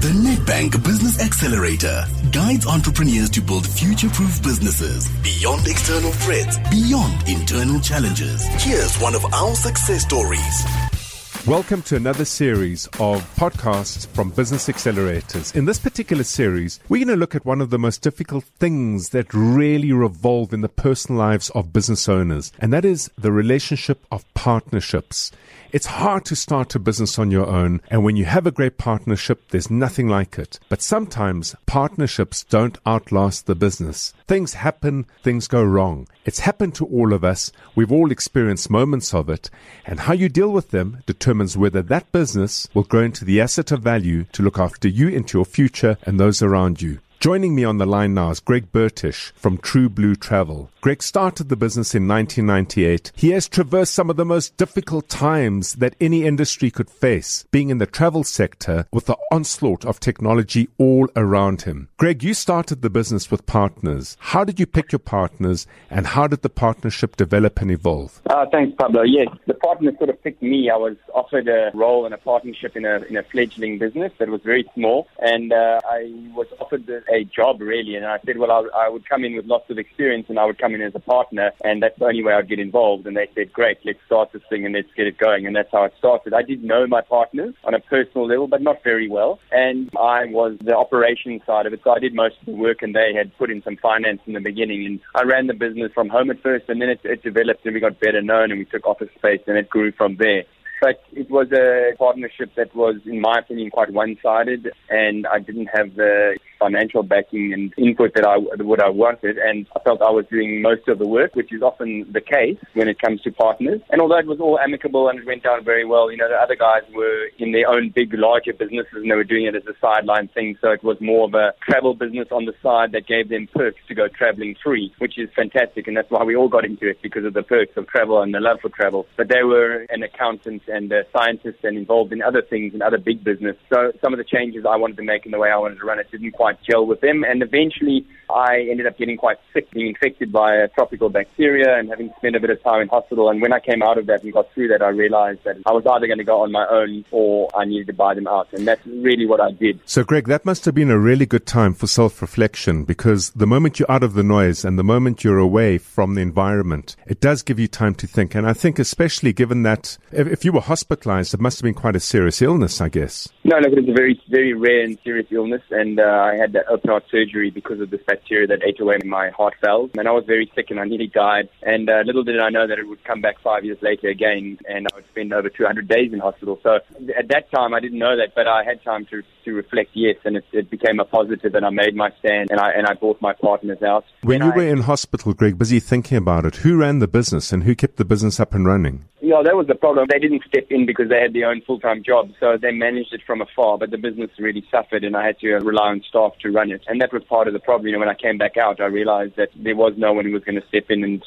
The Nedbank Business Accelerator guides entrepreneurs to build future-proof businesses beyond external threats, beyond internal challenges. Here's one of our success stories. Welcome to another series of podcasts from Business Accelerators. In this particular series, we're going to look at one of the most difficult things that really revolve in the personal lives of business owners, and that is the relationship of partnerships. It's hard to start a business on your own, and when you have a great partnership, there's nothing like it. But sometimes partnerships don't outlast the business. Things happen, things go wrong. It's happened to all of us. We've all experienced moments of it, and how you deal with them determines whether that business will grow into the asset of value to look after you into your future and those around you. Joining me on the line now is Greg Bertish from True Blue Travel. Greg started the business in 1998. He has traversed some of the most difficult times that any industry could face, being in the travel sector with the onslaught of technology all around him. Greg, you started the business with partners. How did you pick your partners and how did the partnership develop and evolve? Uh, thanks, Pavlo. Yes, the partners sort of picked me. I was offered a role in a partnership in a, in a fledgling business that was very small, and uh, I was offered the a job really. And I said, well, I, I would come in with lots of experience and I would come in as a partner and that's the only way I'd get involved. And they said, great, let's start this thing and let's get it going. And that's how it started. I did know my partners on a personal level, but not very well. And I was the operations side of it. So I did most of the work and they had put in some finance in the beginning. And I ran the business from home at first and then it, it developed and we got better known and we took office space and it grew from there. But it was a partnership that was, in my opinion, quite one-sided, and I didn't have the financial backing and input that I would I wanted, and I felt I was doing most of the work, which is often the case when it comes to partners. And although it was all amicable and it went down very well, you know, the other guys were in their own big, larger businesses and they were doing it as a sideline thing. So it was more of a travel business on the side that gave them perks to go traveling free, which is fantastic, and that's why we all got into it because of the perks of travel and the love for travel. But they were an accountant and uh, a scientist and involved in other things and other big business. So some of the changes I wanted to make in the way I wanted to run it didn't quite quite gel with them. And eventually, I ended up getting quite sick, being infected by a tropical bacteria and having spent a bit of time in hospital. And when I came out of that and got through that, I realized that I was either going to go on my own or I needed to buy them out. And that's really what I did. So, Greg, that must have been a really good time for self reflection because the moment you're out of the noise and the moment you're away from the environment, it does give you time to think. And I think, especially given that if you were hospitalized, it must have been quite a serious illness, I guess. No, look, it was a very, very rare and serious illness. And uh, I had that open heart surgery because of this bacteria that ate away my heart valves. And I was very sick and I nearly died. And uh, little did I know that it would come back five years later again and I would spend over 200 days in hospital. So at that time, I didn't know that, but I had time to, to reflect, yes, and it, it became a positive and I made my stand and I, and I bought my partners out. When and you I, were in hospital, Greg, busy thinking about it, who ran the business and who kept the business up and running? Yeah, that was the problem. They didn't step in because they had their own full-time job, so they managed it from afar. But the business really suffered, and I had to rely on staff to run it. And that was part of the problem. You know, when I came back out, I realized that there was no one who was going to step in and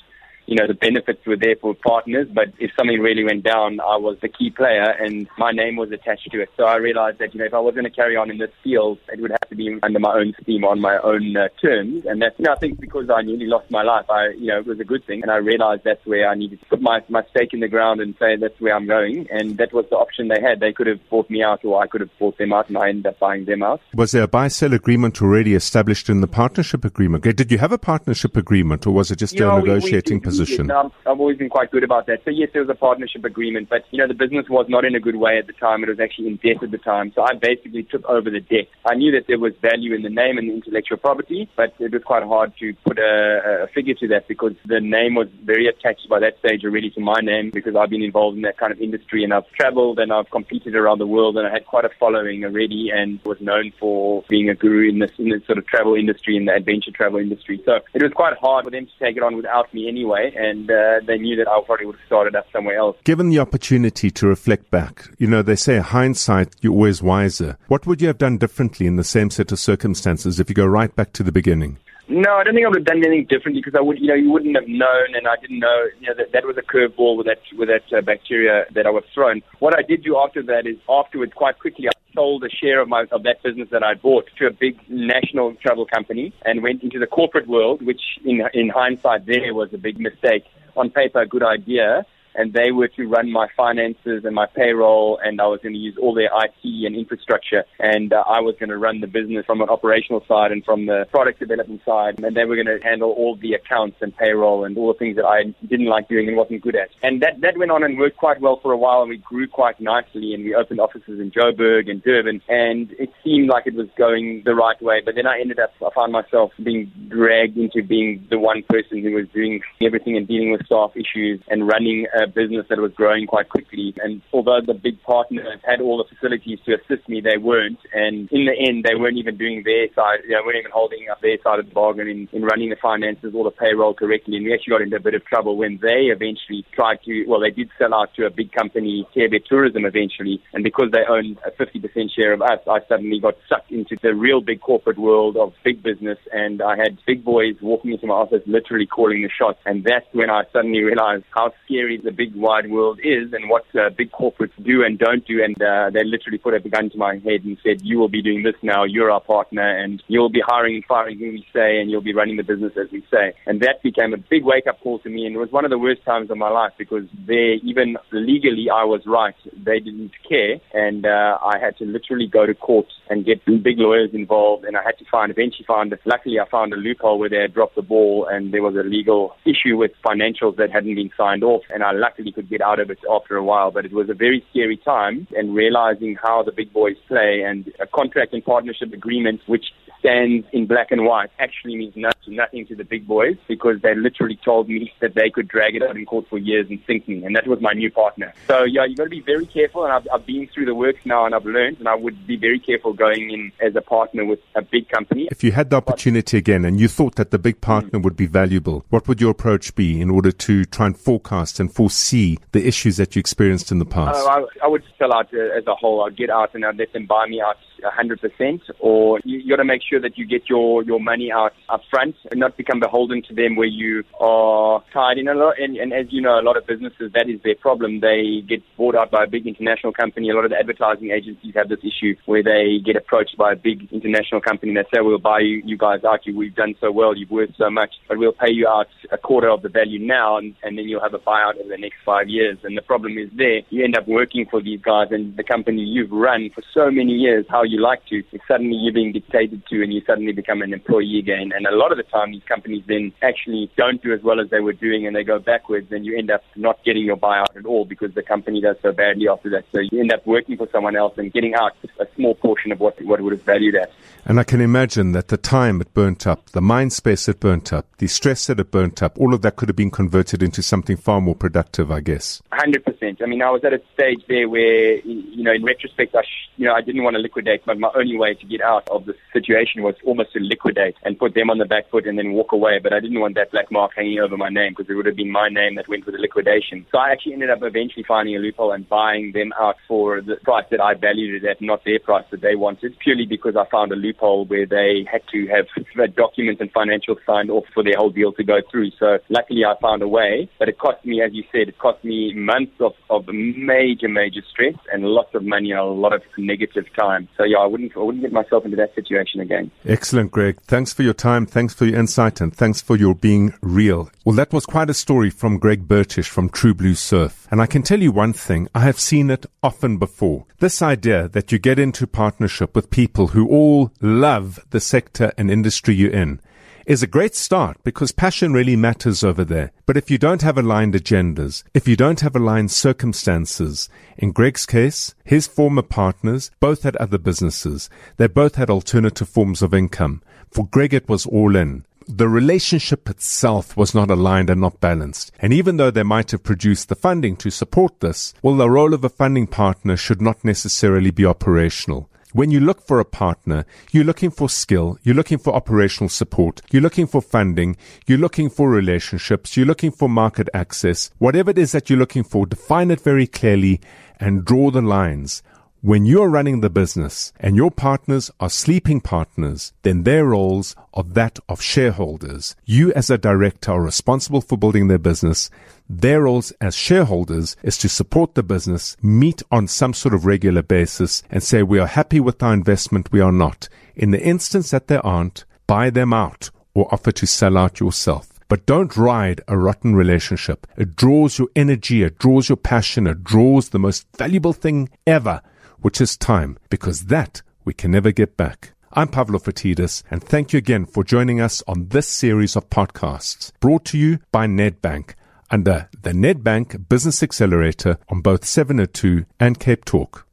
you know, the benefits were there for partners, but if something really went down, I was the key player and my name was attached to it. So I realized that, you know, if I was going to carry on in this field, it would have to be under my own steam, on my own uh, terms. And that's, you know, I think because I nearly lost my life, I, you know, it was a good thing. And I realized that's where I needed to put my, my stake in the ground and say that's where I'm going. And that was the option they had. They could have bought me out or I could have bought them out and I ended up buying them out. Was there a buy-sell agreement already established in the partnership agreement? Did you have a partnership agreement or was it just You a know, we- we negotiating we position? Did. Um, I've always been quite good about that. So yes, there was a partnership agreement, but you know the business was not in a good way at the time. It was actually in debt at the time. So I basically took over the debt. I knew that there was value in the name and the intellectual property, but it was quite hard to put a, a figure to that because the name was very attached by that stage already to my name because I've been involved in that kind of industry and I've traveled and I've competed around the world and I had quite a following already and was known for being a guru in this in this sort of travel industry in the adventure travel industry. So it was quite hard for them to take it on without me anyway, and uh, they knew that I probably would have started up somewhere else. Given the opportunity to reflect back, you know, they say hindsight, you're always wiser. What would you have done differently in the same set of circumstances if you go right back to the beginning? No, I don't think I would have done anything differently because I would, you know, you wouldn't have known, and I didn't know, you know, that that was a curveball with that with that uh, bacteria that I was thrown. What I did do after that is afterwards, quite quickly, I sold a share of my of that business that I bought to a big national travel company and went into the corporate world, which in in hindsight there was a big mistake. On paper, a good idea. And they were to run my finances and my payroll, and I was going to use all their IT and infrastructure, and uh, I was going to run the business from an operational side and from the product development side, and they were going to handle all the accounts and payroll and all the things that I didn't like doing and wasn't good at. And that, that went on and worked quite well for a while, and we grew quite nicely, and we opened offices in Joburg and Durban, and it seemed like it was going the right way, but then I ended up, I found myself being dragged into being the one person who was doing everything and dealing with staff issues and running a business that was growing quite quickly. And although the big partners had all the facilities to assist me, they weren't. And in the end, they weren't even doing their side, you know, weren't even holding up their side of the bargain in, in running the finances or the payroll correctly. And we actually got into a bit of trouble when they eventually tried to, well, they did sell out to a big company, Thebe Tourism eventually. And because they owned a 50% share of us, I suddenly got sucked into the real big corporate world of big business. And I had big boys walking into my office, literally calling the shots. And that's when I suddenly realized how scary the big wide world is and what uh, big corporates do and don't do. And uh, they literally put a gun to my head and said, you will be doing this now. You're our partner and you'll be hiring and firing who we say and you'll be running the business as we say. And that became a big wake up call to me. And it was one of the worst times of my life because there, even legally, I was right. They didn't care. And uh, I had to literally go to court and get big lawyers involved. And I had to find, eventually find, luckily I found a loophole where they had dropped the ball and there was a legal issue with financials that hadn't been signed off. And I luckily could get out of it after a while. But it was a very scary time and realizing how the big boys play and a contract and partnership agreement, which stands in black and white, actually means nothing to the big boys because they literally told me that they could drag it out in court for years and sink me. And that was my new partner. So, yeah, you've got to be very careful. And I've, I've been through the works now and I've learned. And I would be very careful going in as a partner with a big company. If you had the opportunity again and you thought that the big partner mm. would be valuable, what would your approach be in order to try and forecast and foresee the issues that you experienced in the past? Uh, I, I, would sell out uh, as a whole. I'd get out and I'd let them buy me out 100%, or you, you got to make sure that you get your, your money out up front and not become beholden to them where you are tied in a lot. And, and as you know, a lot of businesses, that is their problem. They get bought out by a big international company. A lot of the advertising agencies have this issue where they get approached by a big international company that say, we'll buy you, you guys out. You, we've done so well. You've worked so much, but we'll pay you out a quarter of the value now, and, and then you'll have a buyout in the next five years. And the problem is there, you end up working for these guys and the company you've run for so many years, how you like to, suddenly you're being dictated to and you suddenly become an employee again. And a lot of the time, these companies then actually don't do as well as they were doing and they go backwards and you end up not getting your buyout at all because the company does so badly after that. So you end up working for someone else and getting out a small portion of what, what it would have valued at. And I can imagine that the time it burnt up, the mind space it burnt up, the stress that it burnt up, all of that could have been converted into something far more productive, I guess. 100%. I mean, I was at a stage there where, you know, in retrospect, I, sh- you know, I didn't want to liquidate, but my only way to get out of the situation was almost to liquidate and put them on the back foot and then walk away. But I didn't want that black mark hanging over my name because it would have been my name that went with the liquidation. So I actually ended up eventually finding a loophole and buying them out for the price that I valued it at, not their price that they wanted, purely because I found a loophole where they had to have documents and financials signed off for their whole deal to go through. So luckily I found a way, but it cost me, as you said, it cost me months of, of major, major stress and lots of money and a lot of negative time. So yeah, I wouldn't, I wouldn't get myself into that situation again. Excellent, Greg. Thanks for your time. Thanks for your insight and thanks for your being real. Well, that was quite a story from Greg Bertish from True Blue Surf. And I can tell you one thing, I have seen it often before. This idea that you get into partnership with people who all love the sector and industry you're in is a great start because passion really matters over there. But if you don't have aligned agendas, if you don't have aligned circumstances, in Greg's case, his former partners both had other businesses. They both had alternative forms of income. For Greg, it was all in the relationship itself was not aligned and not balanced. And even though they might have produced the funding to support this, well, the role of a funding partner should not necessarily be operational. When you look for a partner, you're looking for skill, you're looking for operational support, you're looking for funding, you're looking for relationships, you're looking for market access. Whatever it is that you're looking for, define it very clearly and draw the lines. When you're running the business and your partners are sleeping partners, then their roles are that of shareholders. You as a director are responsible for building their business. Their roles as shareholders is to support the business, meet on some sort of regular basis and say we are happy with our investment, we are not. In the instance that they aren't, buy them out or offer to sell out yourself. But don't ride a rotten relationship. It draws your energy, it draws your passion, it draws the most valuable thing ever, which is time, because that we can never get back. I'm Pavlo Phitidis, and thank you again for joining us on this series of podcasts brought to you by Nedbank under the Nedbank Business Accelerator on both 702 and Cape Talk.